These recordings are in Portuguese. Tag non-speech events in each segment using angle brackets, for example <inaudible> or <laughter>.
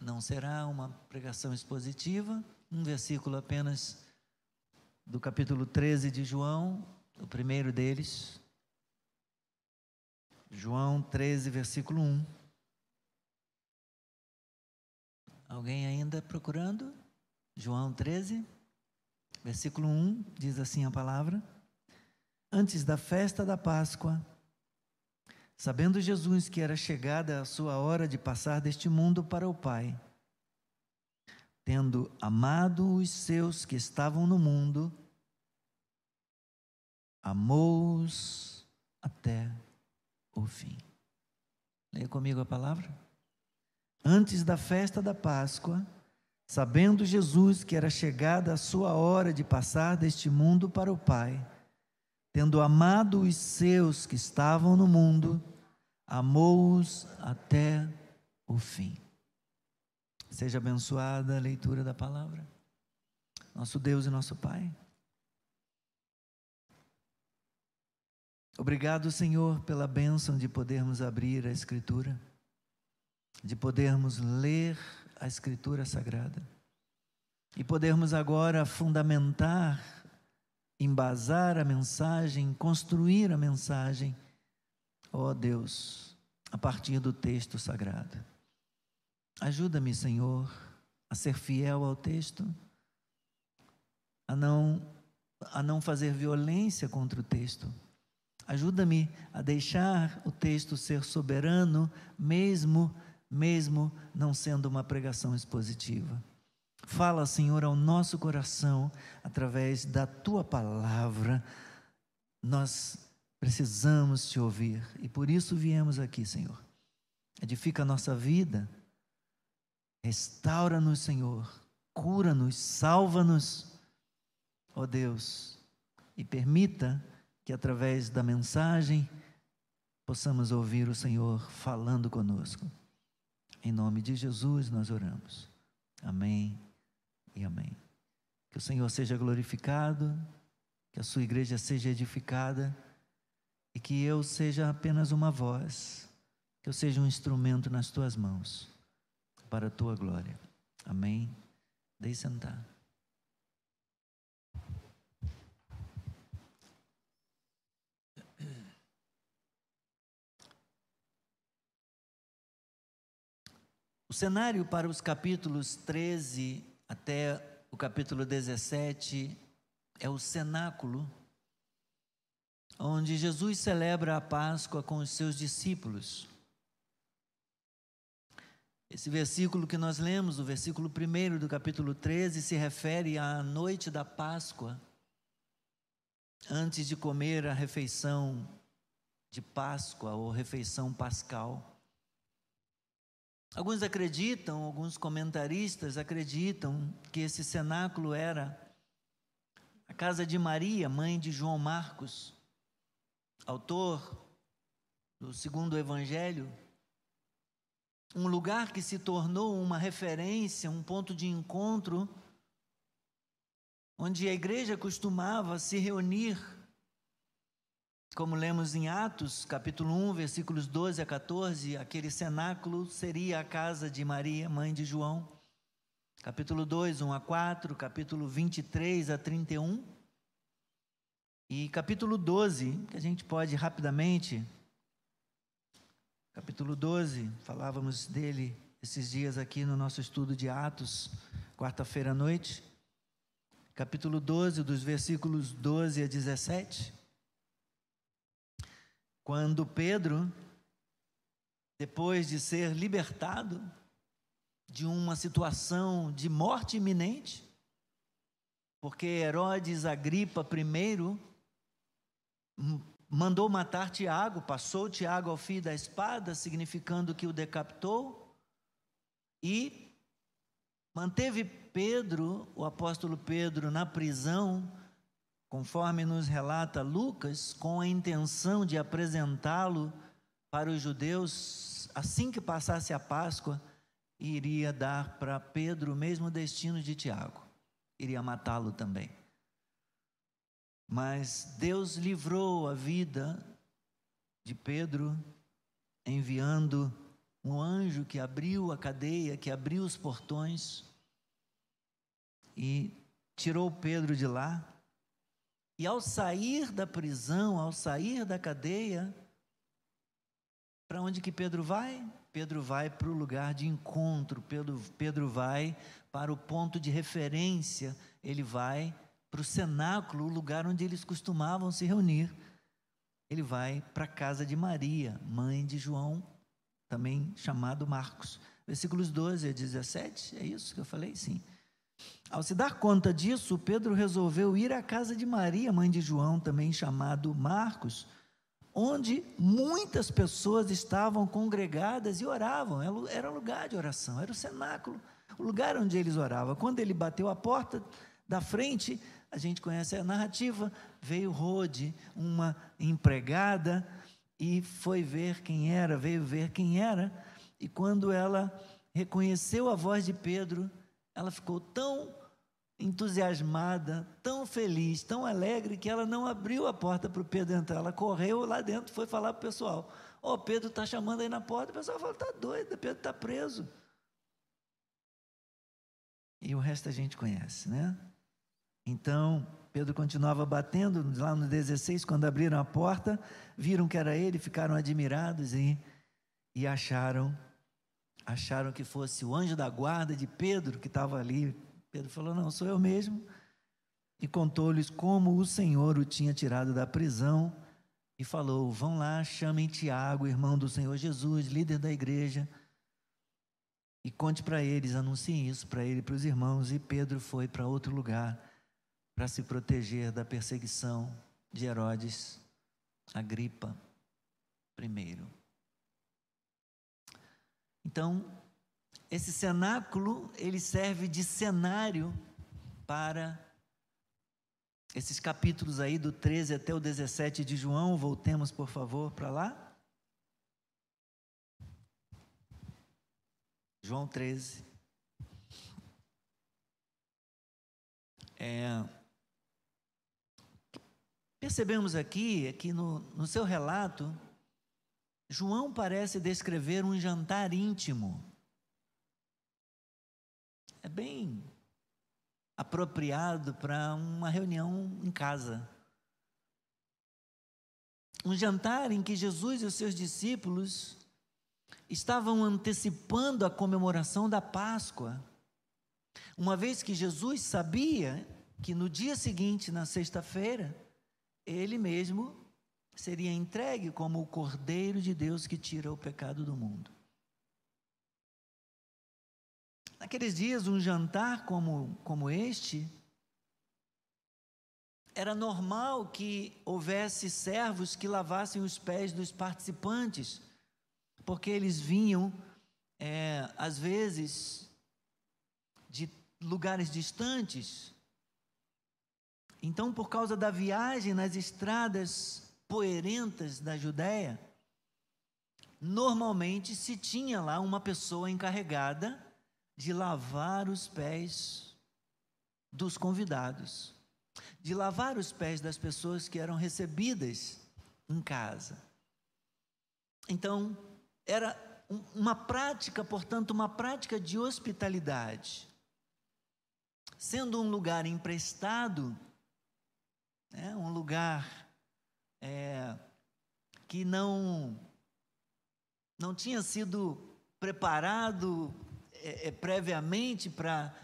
Não será uma pregação expositiva, um versículo apenas do capítulo 13 de João, o primeiro deles. João 13, versículo 1. Alguém ainda procurando? João 13, versículo 1, diz assim a palavra: Antes da festa da Páscoa, sabendo Jesus que era chegada a sua hora de passar deste mundo para o Pai, tendo amado os seus que estavam no mundo, amou-os até o fim. Leia comigo a palavra. Antes da festa da Páscoa, sabendo Jesus que era chegada a sua hora de passar deste mundo para o Pai, tendo amado os seus que estavam no mundo, amou-os até o fim. Seja abençoada a leitura da palavra. Nosso Deus e nosso Pai. Obrigado, Senhor, pela bênção de podermos abrir a Escritura, de podermos ler a Escritura Sagrada e podermos agora fundamentar, embasar a mensagem, construir a mensagem, ó Deus, a partir do texto sagrado. Ajuda-me, Senhor, a ser fiel ao texto, a não, a não fazer violência contra o texto Ajuda-me a deixar o texto ser soberano, mesmo mesmo não sendo uma pregação expositiva. Fala, Senhor, ao nosso coração através da tua palavra. Nós precisamos te ouvir e por isso viemos aqui, Senhor. Edifica a nossa vida, restaura-nos, Senhor, cura-nos, salva-nos, ó Deus, e permita que através da mensagem possamos ouvir o Senhor falando conosco. Em nome de Jesus nós oramos. Amém e amém. Que o Senhor seja glorificado, que a sua igreja seja edificada e que eu seja apenas uma voz, que eu seja um instrumento nas tuas mãos para a tua glória. Amém. Deixe sentar. O cenário para os capítulos 13 até o capítulo 17 é o cenáculo, onde Jesus celebra a Páscoa com os seus discípulos. Esse versículo que nós lemos, o versículo 1 do capítulo 13, se refere à noite da Páscoa, antes de comer a refeição de Páscoa ou refeição pascal. Alguns acreditam, alguns comentaristas acreditam que esse cenáculo era a casa de Maria, mãe de João Marcos, autor do segundo evangelho, um lugar que se tornou uma referência, um ponto de encontro, onde a igreja costumava se reunir como lemos em Atos, capítulo 1, versículos 12 a 14, aquele cenáculo seria a casa de Maria, mãe de João. Capítulo 2, 1 a 4, capítulo 23 a 31. E capítulo 12, que a gente pode rapidamente. Capítulo 12, falávamos dele esses dias aqui no nosso estudo de Atos, quarta-feira à noite. Capítulo 12, dos versículos 12 a 17. Quando Pedro, depois de ser libertado de uma situação de morte iminente, porque Herodes Agripa I mandou matar Tiago, passou Tiago ao fio da espada, significando que o decapitou, e manteve Pedro, o apóstolo Pedro, na prisão conforme nos relata Lucas, com a intenção de apresentá-lo para os judeus assim que passasse a Páscoa, iria dar para Pedro o mesmo destino de Tiago, iria matá-lo também. Mas Deus livrou a vida de Pedro, enviando um anjo que abriu a cadeia, que abriu os portões e tirou Pedro de lá. E ao sair da prisão, ao sair da cadeia, para onde que Pedro vai? Pedro vai para o lugar de encontro, Pedro, Pedro vai para o ponto de referência, ele vai para o cenáculo, o lugar onde eles costumavam se reunir. Ele vai para a casa de Maria, mãe de João, também chamado Marcos. Versículos 12 a 17, é isso que eu falei? Sim. Ao se dar conta disso, Pedro resolveu ir à casa de Maria, mãe de João, também chamado Marcos, onde muitas pessoas estavam congregadas e oravam. Era lugar de oração, era o cenáculo, o lugar onde eles oravam. Quando ele bateu a porta da frente, a gente conhece a narrativa, veio Rode, uma empregada, e foi ver quem era, veio ver quem era, e quando ela reconheceu a voz de Pedro, ela ficou tão entusiasmada, tão feliz, tão alegre, que ela não abriu a porta para o Pedro entrar. Ela correu lá dentro, foi falar para o pessoal: Ó, oh, Pedro está chamando aí na porta. O pessoal falou: Está doido, Pedro está preso. E o resto a gente conhece, né? Então, Pedro continuava batendo, lá no 16, quando abriram a porta, viram que era ele, ficaram admirados e, e acharam acharam que fosse o anjo da guarda de Pedro que estava ali. Pedro falou: Não, sou eu mesmo. E contou-lhes como o Senhor o tinha tirado da prisão. E falou: Vão lá, chamem Tiago, irmão do Senhor Jesus, líder da igreja. E conte para eles, anunciem isso para ele e para os irmãos. E Pedro foi para outro lugar para se proteger da perseguição de Herodes Agripa I. Então, esse cenáculo, ele serve de cenário para esses capítulos aí do 13 até o 17 de João. Voltemos, por favor, para lá. João 13. É, percebemos aqui, aqui no, no seu relato, João parece descrever um jantar íntimo. É bem apropriado para uma reunião em casa. Um jantar em que Jesus e os seus discípulos estavam antecipando a comemoração da Páscoa. Uma vez que Jesus sabia que no dia seguinte, na sexta-feira, ele mesmo seria entregue como o Cordeiro de Deus que tira o pecado do mundo. Naqueles dias, um jantar como, como este, era normal que houvesse servos que lavassem os pés dos participantes, porque eles vinham, é, às vezes, de lugares distantes. Então, por causa da viagem nas estradas poeirentas da Judéia, normalmente se tinha lá uma pessoa encarregada de lavar os pés dos convidados, de lavar os pés das pessoas que eram recebidas em casa. Então, era uma prática, portanto, uma prática de hospitalidade. Sendo um lugar emprestado, né, um lugar é, que não, não tinha sido preparado é, é, previamente para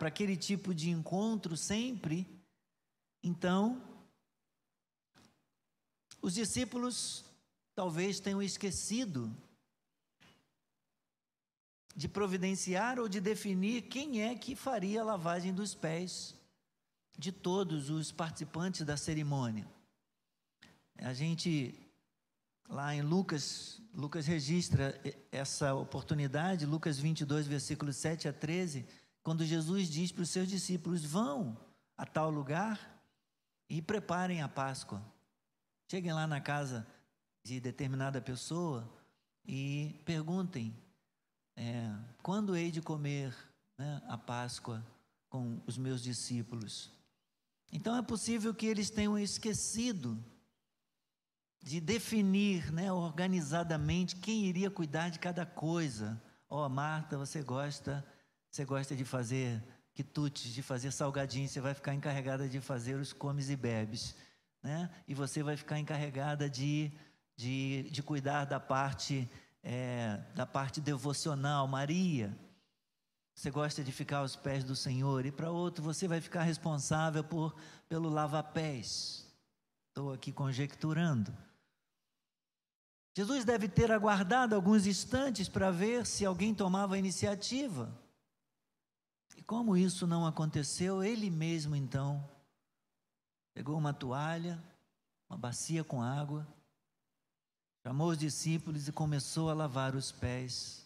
aquele tipo de encontro sempre. Então, os discípulos talvez tenham esquecido de providenciar ou de definir quem é que faria a lavagem dos pés de todos os participantes da cerimônia. A gente, lá em Lucas, Lucas registra essa oportunidade, Lucas 22, versículos 7 a 13, quando Jesus diz para os seus discípulos: vão a tal lugar e preparem a Páscoa. Cheguem lá na casa de determinada pessoa e perguntem: é, quando hei de comer né, a Páscoa com os meus discípulos? Então é possível que eles tenham esquecido de definir né, organizadamente quem iria cuidar de cada coisa. Ó, oh, Marta, você gosta, você gosta de fazer quitutes, de fazer salgadinho, você vai ficar encarregada de fazer os comes e bebes, né? E você vai ficar encarregada de, de, de cuidar da parte é, da parte devocional, Maria. Você gosta de ficar aos pés do Senhor e para outro você vai ficar responsável por pelo lava-pés. Estou aqui conjecturando. Jesus deve ter aguardado alguns instantes para ver se alguém tomava a iniciativa. E como isso não aconteceu, ele mesmo então pegou uma toalha, uma bacia com água, chamou os discípulos e começou a lavar os pés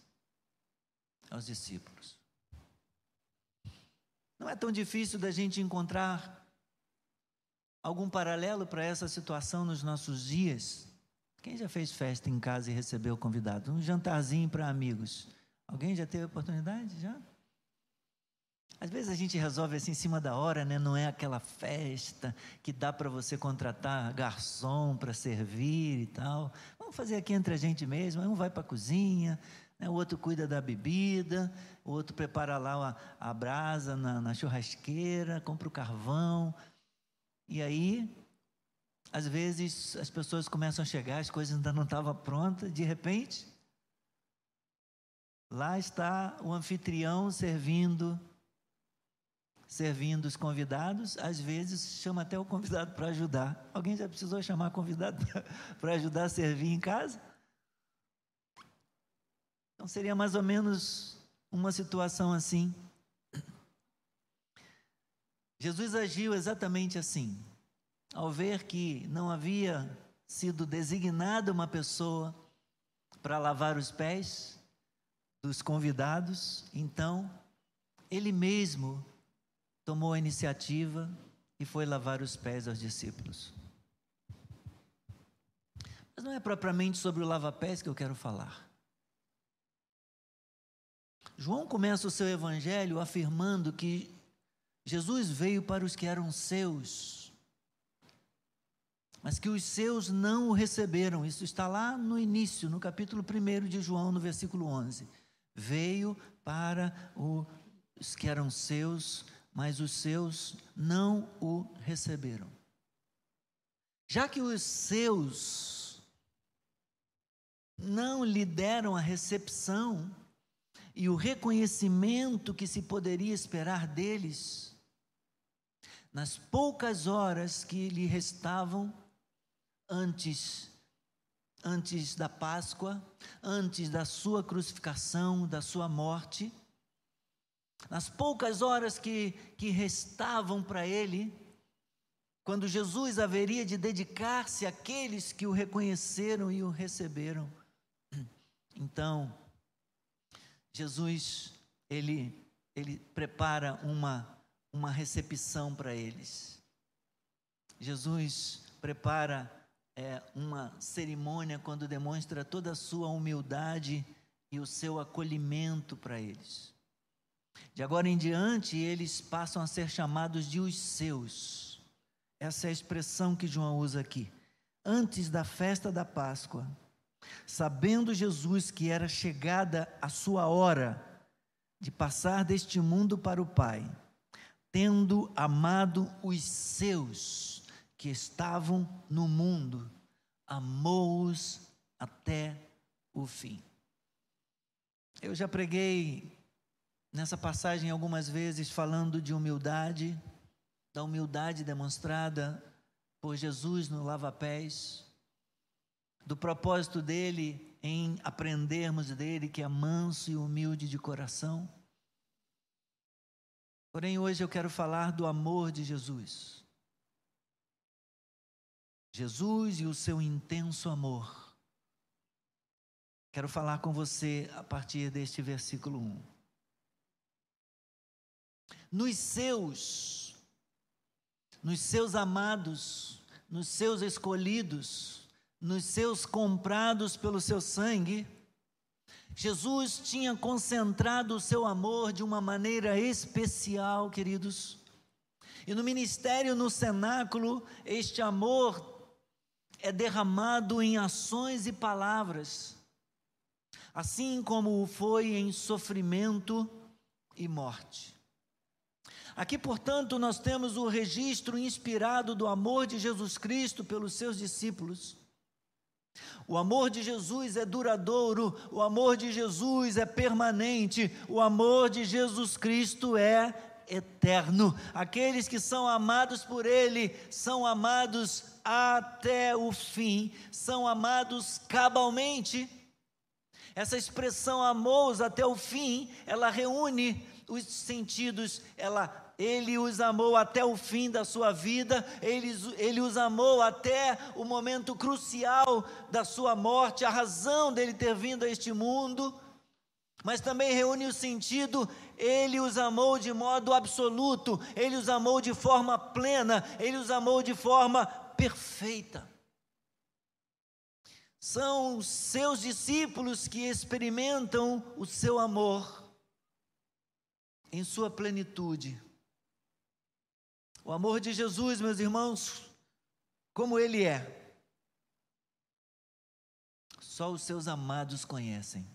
aos discípulos. Não é tão difícil da gente encontrar algum paralelo para essa situação nos nossos dias. Quem já fez festa em casa e recebeu convidado? Um jantarzinho para amigos. Alguém já teve oportunidade? Já? Às vezes a gente resolve assim em cima da hora, né? Não é aquela festa que dá para você contratar garçom para servir e tal. Vamos fazer aqui entre a gente mesmo. Um vai para a cozinha? O outro cuida da bebida, o outro prepara lá a, a brasa na, na churrasqueira, compra o carvão. E aí às vezes as pessoas começam a chegar, as coisas ainda não estavam prontas, de repente, lá está o anfitrião servindo servindo os convidados, às vezes chama até o convidado para ajudar. Alguém já precisou chamar convidado <laughs> para ajudar a servir em casa? Então seria mais ou menos uma situação assim. Jesus agiu exatamente assim ao ver que não havia sido designada uma pessoa para lavar os pés dos convidados, então ele mesmo tomou a iniciativa e foi lavar os pés aos discípulos. Mas não é propriamente sobre o lava-pés que eu quero falar. João começa o seu evangelho afirmando que Jesus veio para os que eram seus mas que os seus não o receberam. Isso está lá no início, no capítulo 1 de João, no versículo 11. Veio para os que eram seus, mas os seus não o receberam. Já que os seus não lhe deram a recepção e o reconhecimento que se poderia esperar deles, nas poucas horas que lhe restavam, antes antes da Páscoa, antes da sua crucificação, da sua morte, nas poucas horas que, que restavam para ele, quando Jesus haveria de dedicar-se àqueles que o reconheceram e o receberam. Então, Jesus, ele, ele prepara uma, uma recepção para eles. Jesus prepara é, uma cerimônia quando demonstra toda a sua humildade e o seu acolhimento para eles. De agora em diante, eles passam a ser chamados de os seus. Essa é a expressão que João usa aqui. Antes da festa da Páscoa, sabendo Jesus que era chegada a sua hora de passar deste mundo para o Pai, tendo amado os seus, que estavam no mundo, amou-os até o fim. Eu já preguei nessa passagem algumas vezes falando de humildade, da humildade demonstrada por Jesus no lava-pés, do propósito dele em aprendermos dele que é manso e humilde de coração. Porém, hoje eu quero falar do amor de Jesus. Jesus e o seu intenso amor. Quero falar com você a partir deste versículo 1. Nos seus, nos seus amados, nos seus escolhidos, nos seus comprados pelo seu sangue, Jesus tinha concentrado o seu amor de uma maneira especial, queridos. E no ministério, no cenáculo, este amor é derramado em ações e palavras, assim como foi em sofrimento e morte. Aqui, portanto, nós temos o registro inspirado do amor de Jesus Cristo pelos seus discípulos. O amor de Jesus é duradouro, o amor de Jesus é permanente, o amor de Jesus Cristo é eterno. Aqueles que são amados por Ele são amados até o fim, são amados cabalmente. Essa expressão amou-os até o fim, ela reúne os sentidos, ela ele os amou até o fim da sua vida, ele, ele os amou até o momento crucial da sua morte, a razão dele ter vindo a este mundo, mas também reúne o sentido, ele os amou de modo absoluto, ele os amou de forma plena, ele os amou de forma perfeita. São seus discípulos que experimentam o seu amor em sua plenitude. O amor de Jesus, meus irmãos, como ele é, só os seus amados conhecem.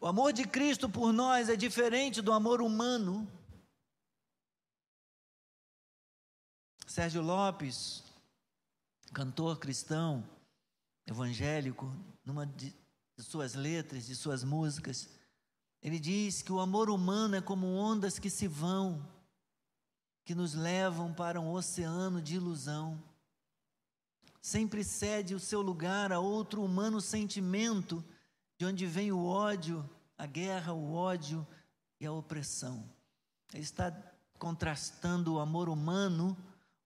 O amor de Cristo por nós é diferente do amor humano. Sérgio Lopes, cantor cristão, evangélico, numa de suas letras, de suas músicas, ele diz que o amor humano é como ondas que se vão, que nos levam para um oceano de ilusão. Sempre cede o seu lugar a outro humano sentimento, de onde vem o ódio, a guerra, o ódio e a opressão. Ele está contrastando o amor humano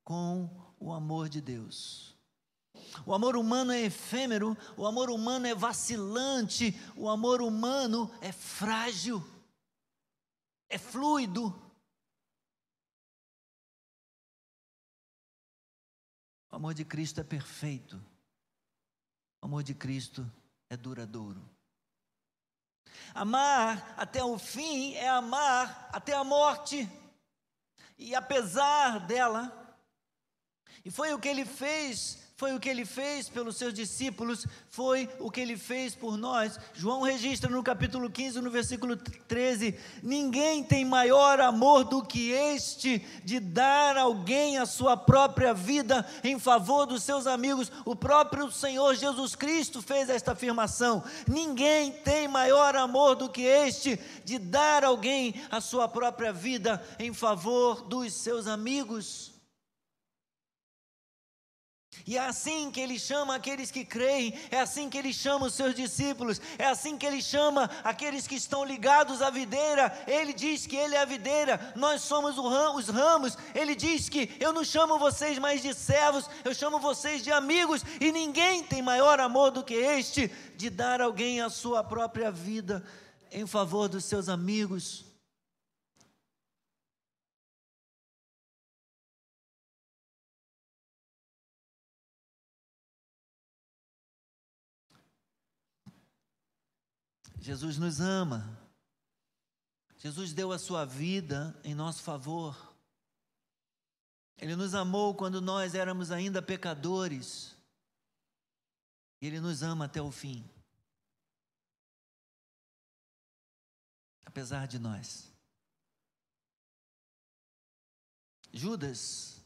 com o amor de Deus. O amor humano é efêmero, o amor humano é vacilante, o amor humano é frágil, é fluido. O amor de Cristo é perfeito, o amor de Cristo é duradouro. Amar até o fim é amar até a morte, e apesar dela, e foi o que ele fez foi o que ele fez pelos seus discípulos, foi o que ele fez por nós. João registra no capítulo 15, no versículo 13: Ninguém tem maior amor do que este, de dar alguém a sua própria vida em favor dos seus amigos. O próprio Senhor Jesus Cristo fez esta afirmação: Ninguém tem maior amor do que este, de dar alguém a sua própria vida em favor dos seus amigos. E é assim que ele chama aqueles que creem, é assim que ele chama os seus discípulos, é assim que ele chama aqueles que estão ligados à videira. Ele diz que ele é a videira, nós somos os ramos. Ele diz que eu não chamo vocês mais de servos, eu chamo vocês de amigos, e ninguém tem maior amor do que este de dar alguém a sua própria vida em favor dos seus amigos. Jesus nos ama. Jesus deu a sua vida em nosso favor. Ele nos amou quando nós éramos ainda pecadores. Ele nos ama até o fim. Apesar de nós. Judas,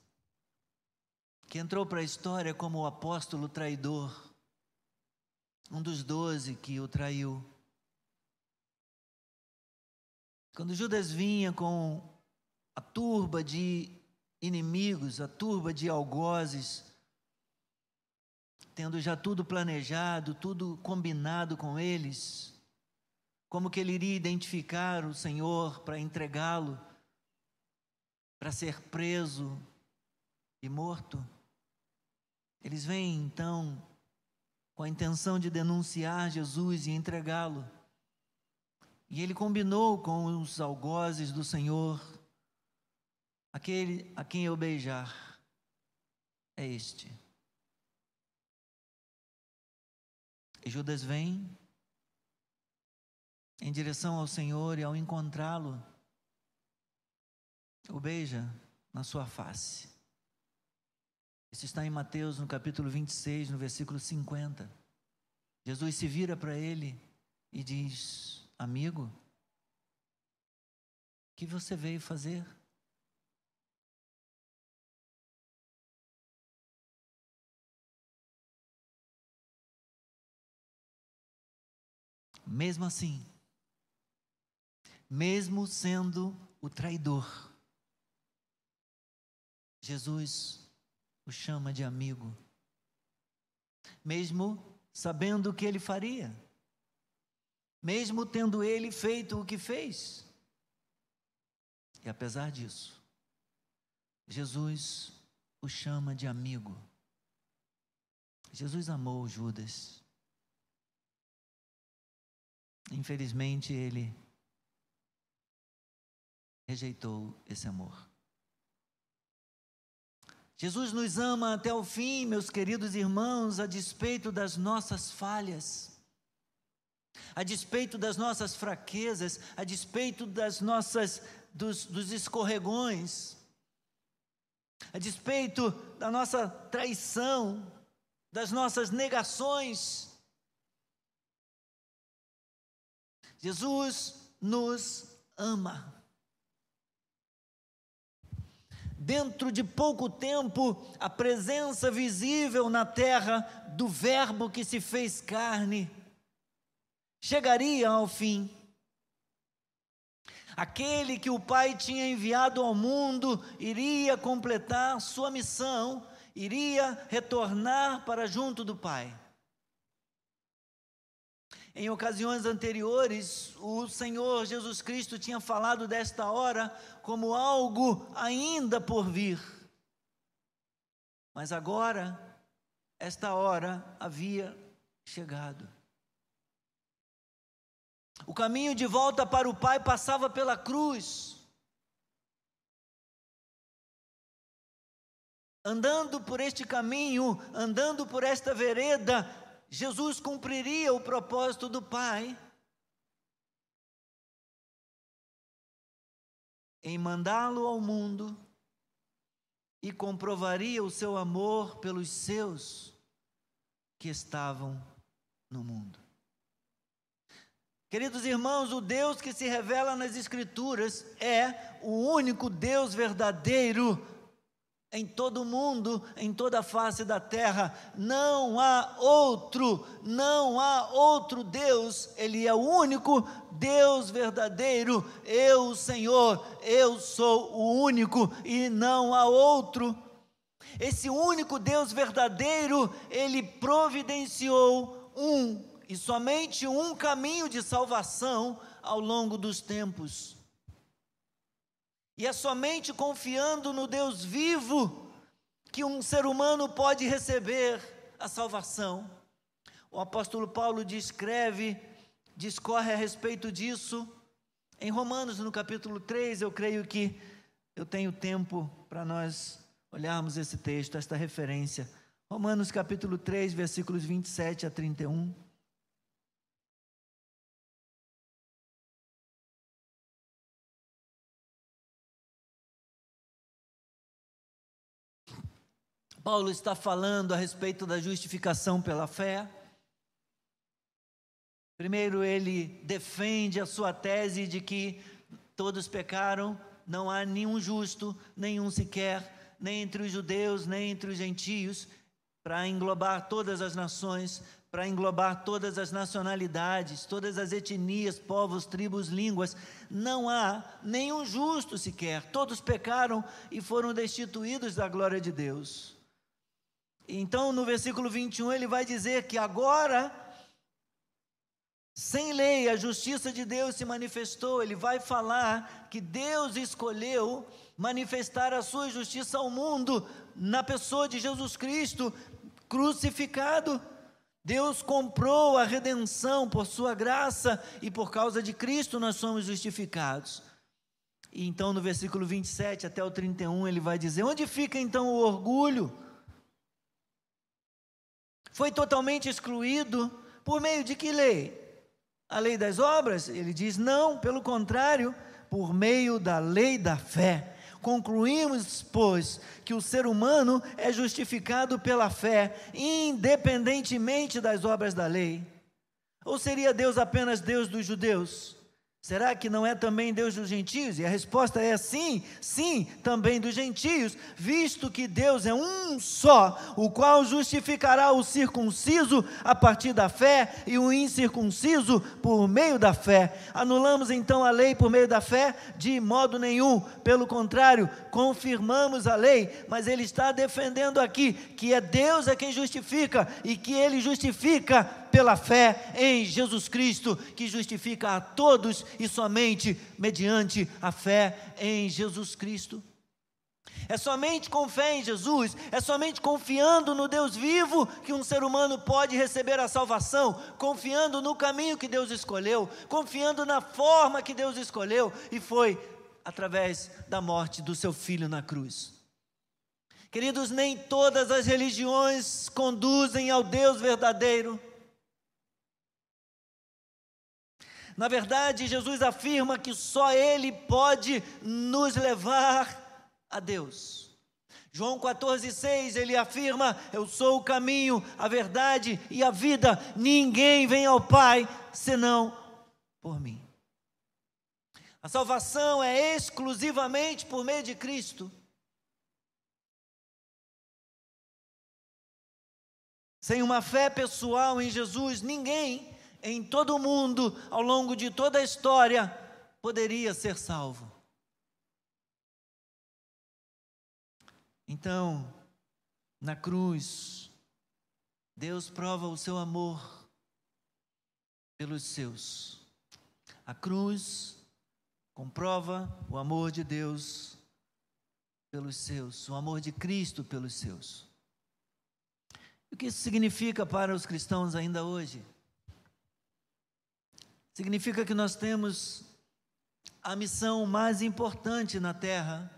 que entrou para a história como o apóstolo traidor, um dos doze que o traiu. Quando Judas vinha com a turba de inimigos, a turba de algozes, tendo já tudo planejado, tudo combinado com eles, como que ele iria identificar o Senhor para entregá-lo, para ser preso e morto. Eles vêm então com a intenção de denunciar Jesus e entregá-lo. E ele combinou com os algozes do Senhor: aquele a quem eu beijar é este. E Judas vem em direção ao Senhor e ao encontrá-lo, o beija na sua face. Isso está em Mateus, no capítulo 26, no versículo 50. Jesus se vira para ele e diz: Amigo, o que você veio fazer? Mesmo assim, mesmo sendo o traidor, Jesus o chama de amigo, mesmo sabendo o que ele faria, mesmo tendo ele feito o que fez. E apesar disso, Jesus o chama de amigo. Jesus amou Judas. Infelizmente, ele rejeitou esse amor. Jesus nos ama até o fim, meus queridos irmãos, a despeito das nossas falhas, a despeito das nossas fraquezas, a despeito das nossas dos, dos escorregões, a despeito da nossa traição, das nossas negações. Jesus nos ama. dentro de pouco tempo, a presença visível na terra do Verbo que se fez carne chegaria ao fim. Aquele que o Pai tinha enviado ao mundo iria completar sua missão, iria retornar para junto do Pai. Em ocasiões anteriores, o Senhor Jesus Cristo tinha falado desta hora como algo ainda por vir. Mas agora, esta hora havia chegado. O caminho de volta para o Pai passava pela cruz. Andando por este caminho, andando por esta vereda, Jesus cumpriria o propósito do Pai em mandá-lo ao mundo e comprovaria o seu amor pelos seus que estavam no mundo. Queridos irmãos, o Deus que se revela nas Escrituras é o único Deus verdadeiro em todo o mundo, em toda a face da terra, não há outro, não há outro Deus, Ele é o único Deus verdadeiro, eu, Senhor, eu sou o único e não há outro. Esse único Deus verdadeiro, Ele providenciou um e somente um caminho de salvação ao longo dos tempos. E é somente confiando no Deus vivo que um ser humano pode receber a salvação. O apóstolo Paulo descreve, discorre a respeito disso em Romanos, no capítulo 3. Eu creio que eu tenho tempo para nós olharmos esse texto, esta referência. Romanos, capítulo 3, versículos 27 a 31. Paulo está falando a respeito da justificação pela fé. Primeiro, ele defende a sua tese de que todos pecaram, não há nenhum justo, nenhum sequer, nem entre os judeus, nem entre os gentios, para englobar todas as nações, para englobar todas as nacionalidades, todas as etnias, povos, tribos, línguas. Não há nenhum justo sequer. Todos pecaram e foram destituídos da glória de Deus. Então, no versículo 21, ele vai dizer que agora, sem lei, a justiça de Deus se manifestou. Ele vai falar que Deus escolheu manifestar a sua justiça ao mundo na pessoa de Jesus Cristo crucificado. Deus comprou a redenção por sua graça e por causa de Cristo nós somos justificados. E então no versículo 27 até o 31 ele vai dizer: Onde fica então o orgulho? Foi totalmente excluído por meio de que lei? A lei das obras? Ele diz não, pelo contrário, por meio da lei da fé. Concluímos, pois, que o ser humano é justificado pela fé, independentemente das obras da lei. Ou seria Deus apenas Deus dos judeus? Será que não é também Deus dos gentios? E a resposta é sim, sim, também dos gentios, visto que Deus é um só, o qual justificará o circunciso a partir da fé e o incircunciso por meio da fé. Anulamos então a lei por meio da fé? De modo nenhum, pelo contrário, confirmamos a lei, mas ele está defendendo aqui que é Deus é quem justifica e que ele justifica pela fé em Jesus Cristo, que justifica a todos e somente mediante a fé em Jesus Cristo. É somente com fé em Jesus, é somente confiando no Deus vivo que um ser humano pode receber a salvação, confiando no caminho que Deus escolheu, confiando na forma que Deus escolheu, e foi através da morte do seu filho na cruz. Queridos, nem todas as religiões conduzem ao Deus verdadeiro. Na verdade, Jesus afirma que só Ele pode nos levar a Deus. João 14,6 ele afirma: Eu sou o caminho, a verdade e a vida, ninguém vem ao Pai senão por mim. A salvação é exclusivamente por meio de Cristo. Sem uma fé pessoal em Jesus, ninguém em todo o mundo, ao longo de toda a história, poderia ser salvo. Então, na cruz, Deus prova o seu amor pelos seus. A cruz comprova o amor de Deus pelos seus, o amor de Cristo pelos seus. O que isso significa para os cristãos ainda hoje? Significa que nós temos a missão mais importante na terra,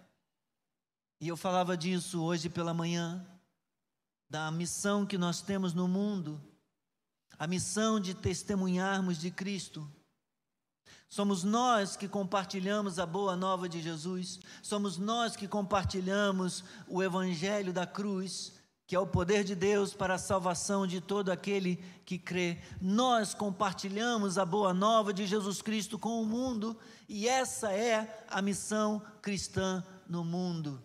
e eu falava disso hoje pela manhã, da missão que nós temos no mundo, a missão de testemunharmos de Cristo. Somos nós que compartilhamos a boa nova de Jesus, somos nós que compartilhamos o evangelho da cruz, que é o poder de Deus para a salvação de todo aquele que crê. Nós compartilhamos a boa nova de Jesus Cristo com o mundo e essa é a missão cristã no mundo.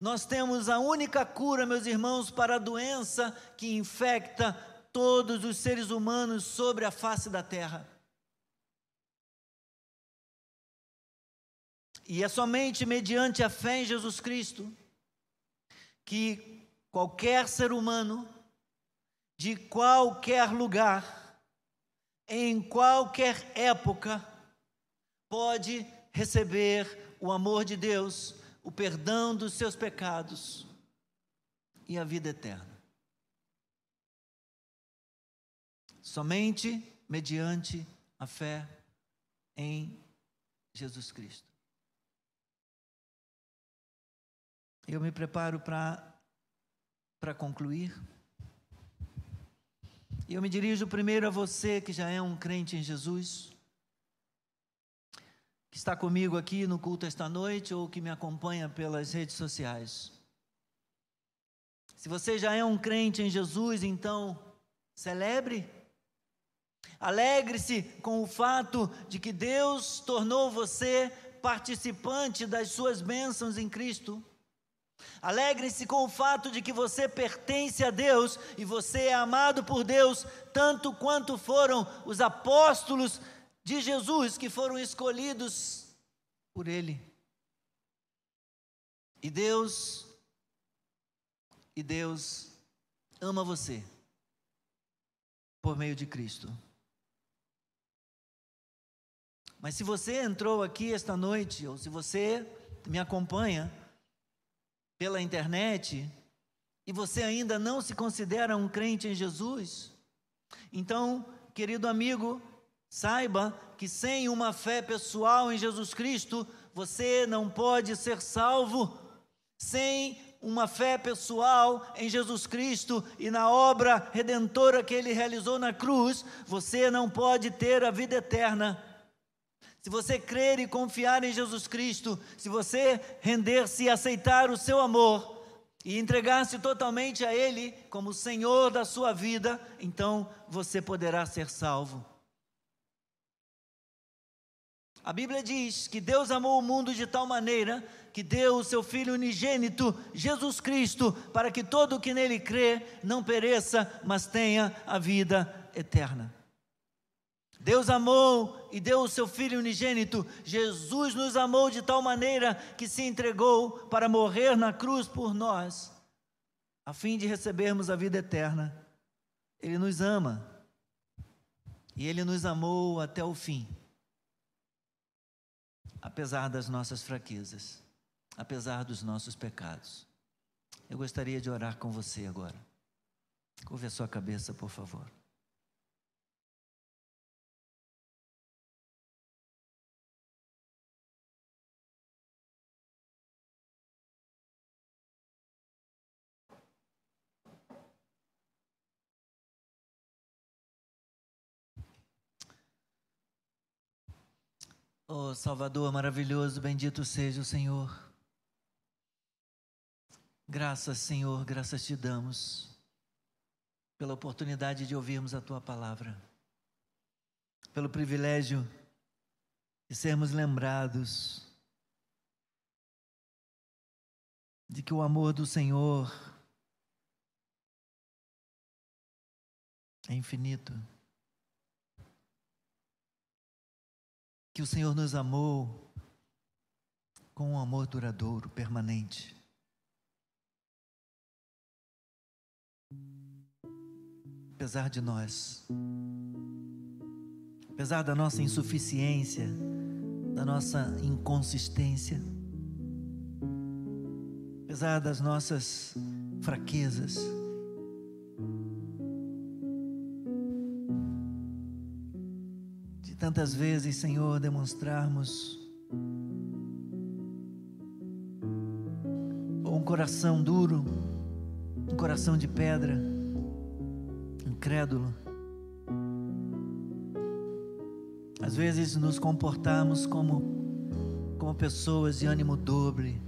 Nós temos a única cura, meus irmãos, para a doença que infecta todos os seres humanos sobre a face da terra. E é somente mediante a fé em Jesus Cristo que qualquer ser humano, de qualquer lugar, em qualquer época, pode receber o amor de Deus, o perdão dos seus pecados e a vida eterna. Somente mediante a fé em Jesus Cristo. Eu me preparo para concluir. E eu me dirijo primeiro a você que já é um crente em Jesus, que está comigo aqui no culto esta noite ou que me acompanha pelas redes sociais. Se você já é um crente em Jesus, então celebre. Alegre-se com o fato de que Deus tornou você participante das suas bênçãos em Cristo. Alegre-se com o fato de que você pertence a Deus e você é amado por Deus, tanto quanto foram os apóstolos de Jesus que foram escolhidos por Ele. E Deus, e Deus ama você por meio de Cristo. Mas se você entrou aqui esta noite, ou se você me acompanha, pela internet e você ainda não se considera um crente em Jesus, então, querido amigo, saiba que sem uma fé pessoal em Jesus Cristo, você não pode ser salvo. Sem uma fé pessoal em Jesus Cristo e na obra redentora que ele realizou na cruz, você não pode ter a vida eterna. Se você crer e confiar em Jesus Cristo, se você render-se e aceitar o seu amor e entregar-se totalmente a Ele como Senhor da sua vida, então você poderá ser salvo. A Bíblia diz que Deus amou o mundo de tal maneira que deu o seu Filho unigênito, Jesus Cristo, para que todo o que nele crê não pereça, mas tenha a vida eterna. Deus amou e deu o seu Filho unigênito. Jesus nos amou de tal maneira que se entregou para morrer na cruz por nós, a fim de recebermos a vida eterna. Ele nos ama e ele nos amou até o fim, apesar das nossas fraquezas, apesar dos nossos pecados. Eu gostaria de orar com você agora. Curve a sua cabeça, por favor. Oh Salvador maravilhoso, bendito seja o Senhor. Graças, Senhor, graças te damos pela oportunidade de ouvirmos a tua palavra, pelo privilégio de sermos lembrados de que o amor do Senhor é infinito. Que o Senhor nos amou com um amor duradouro, permanente. Apesar de nós, apesar da nossa insuficiência, da nossa inconsistência, apesar das nossas fraquezas, tantas vezes, Senhor, demonstrarmos um coração duro, um coração de pedra, incrédulo. Às vezes nos comportarmos como, como pessoas de ânimo dobre,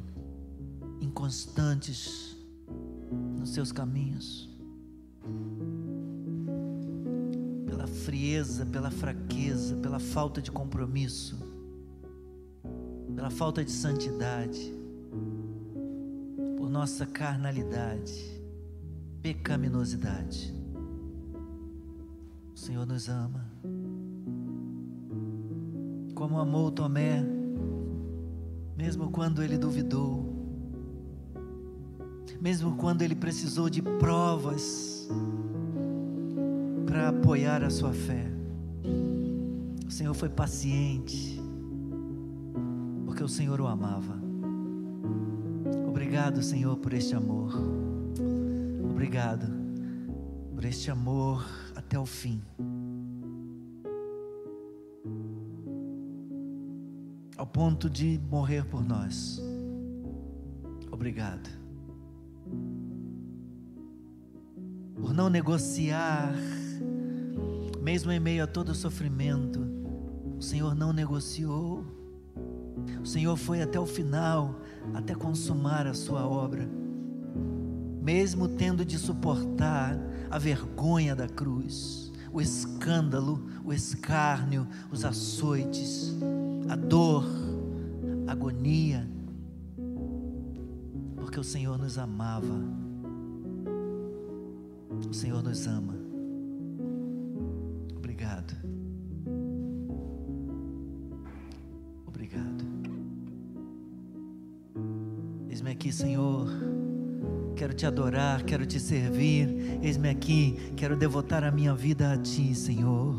inconstantes nos seus caminhos. Frieza, pela fraqueza, pela falta de compromisso, pela falta de santidade, por nossa carnalidade, pecaminosidade. O Senhor nos ama. Como amou Tomé, mesmo quando ele duvidou, mesmo quando ele precisou de provas, para apoiar a sua fé. O Senhor foi paciente, porque o Senhor o amava. Obrigado, Senhor, por este amor. Obrigado por este amor até o fim. Ao ponto de morrer por nós. Obrigado. Por não negociar mesmo em meio a todo sofrimento, o Senhor não negociou. O Senhor foi até o final, até consumar a sua obra. Mesmo tendo de suportar a vergonha da cruz, o escândalo, o escárnio, os açoites, a dor, a agonia, porque o Senhor nos amava. O Senhor nos ama. Senhor. Quero te adorar, quero te servir. Eis-me aqui, quero devotar a minha vida a Ti, Senhor.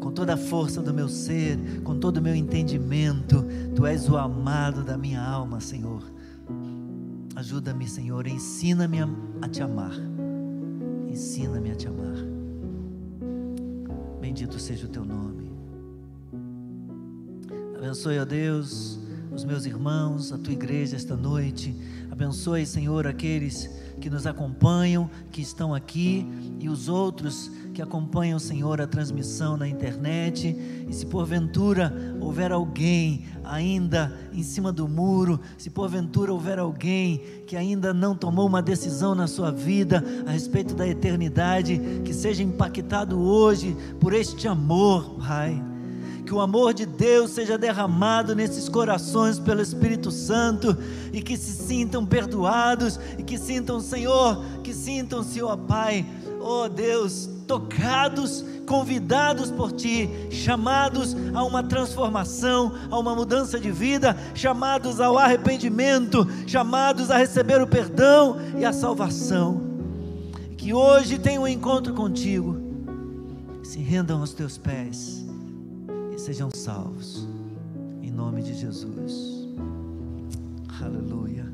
Com toda a força do meu ser, com todo o meu entendimento, Tu és o amado da minha alma, Senhor. Ajuda-me, Senhor, ensina-me a te amar. Ensina-me a te amar. Bendito seja o teu nome. Abençoe, ó Deus os meus irmãos, a tua igreja esta noite. Abençoe, Senhor, aqueles que nos acompanham, que estão aqui e os outros que acompanham, Senhor, a transmissão na internet. E se porventura houver alguém ainda em cima do muro, se porventura houver alguém que ainda não tomou uma decisão na sua vida a respeito da eternidade, que seja impactado hoje por este amor, Pai que o amor de Deus seja derramado nesses corações pelo Espírito Santo e que se sintam perdoados e que sintam, Senhor, que sintam, Senhor Pai, oh Deus, tocados, convidados por Ti, chamados a uma transformação, a uma mudança de vida, chamados ao arrependimento, chamados a receber o perdão e a salvação. Que hoje tenham um encontro contigo, se rendam aos Teus pés sejam salvos, em nome de Jesus. Aleluia.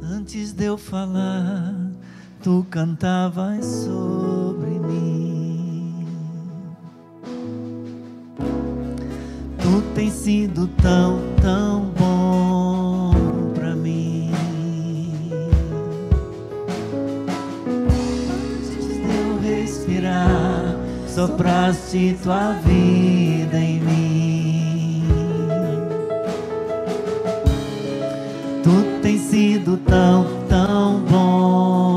Antes de eu falar tu cantavas sobre mim. Tu tens sido tão, tão bom sopraste tua vida em mim. Tu tens sido tão, tão bom.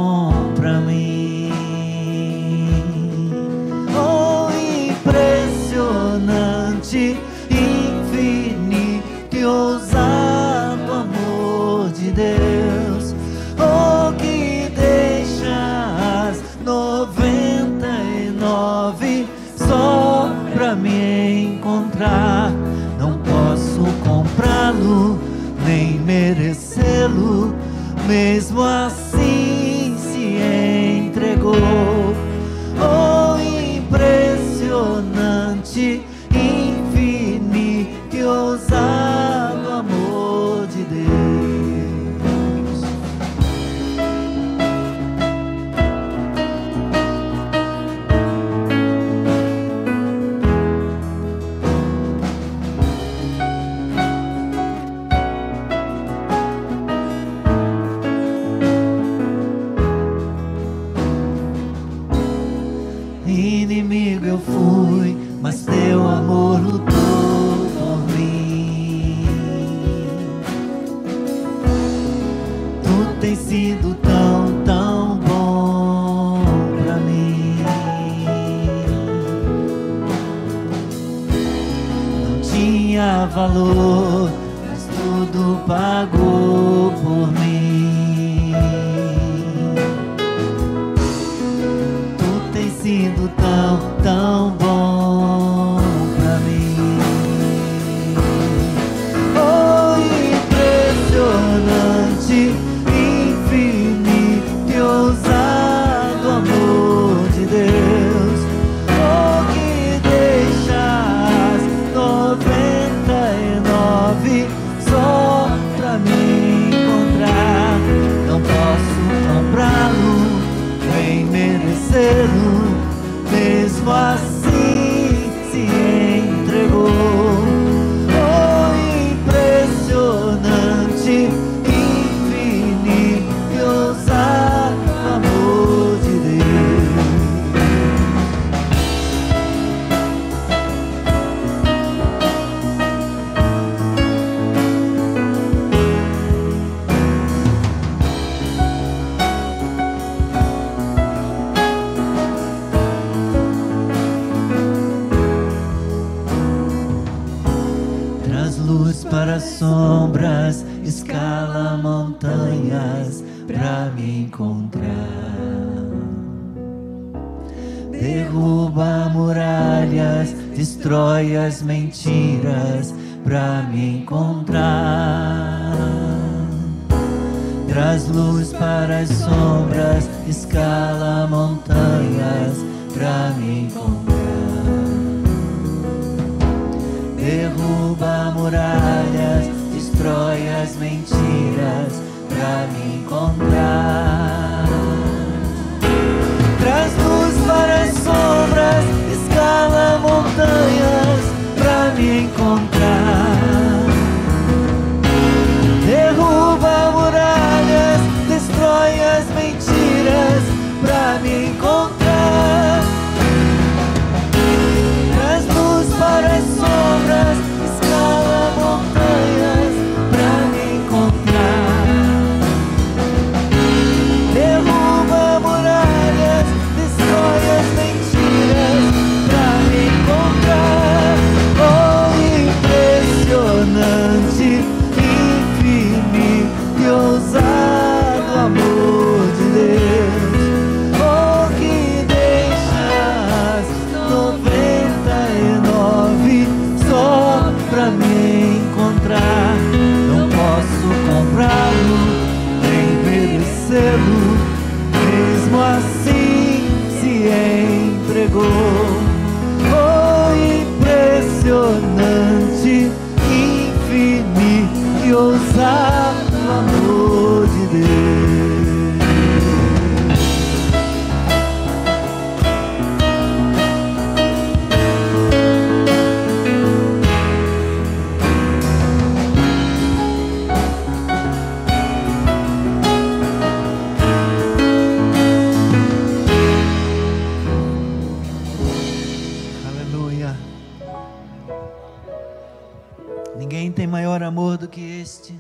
Ninguém tem maior amor do que este,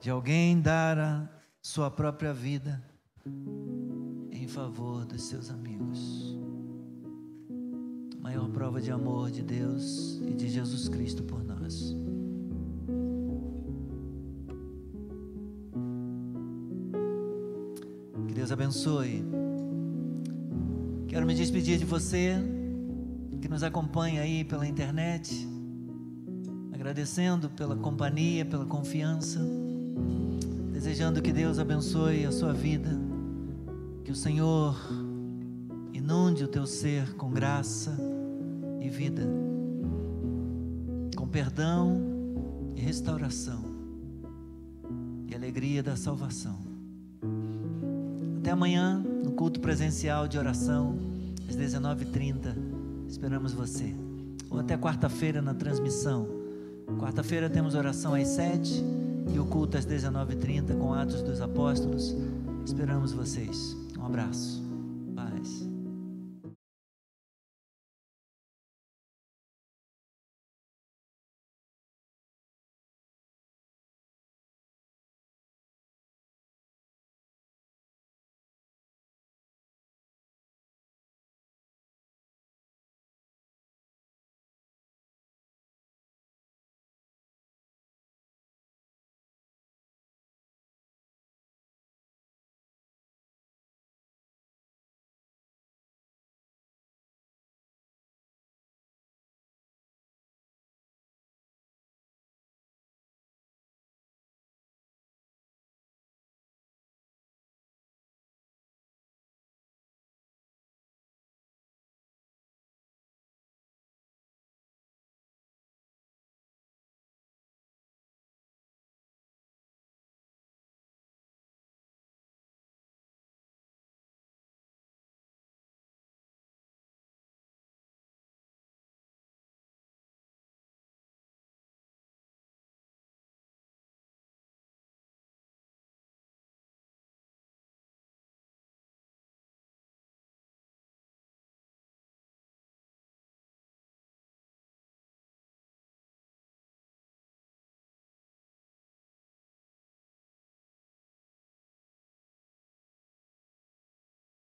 de alguém dar a sua própria vida em favor dos seus amigos. Maior prova de amor de Deus e de Jesus Cristo por nós. Que Deus abençoe. Quero me despedir de você que nos acompanha aí pela internet, agradecendo pela companhia, pela confiança, desejando que Deus abençoe a sua vida, que o Senhor inunde o teu ser com graça e vida, com perdão e restauração, e alegria da salvação. Até amanhã, no culto presencial de oração, às 19h30. Esperamos você. Ou até quarta-feira na transmissão. Quarta-feira temos oração às 7 e o culto às 19h30 com Atos dos Apóstolos. Esperamos vocês. Um abraço.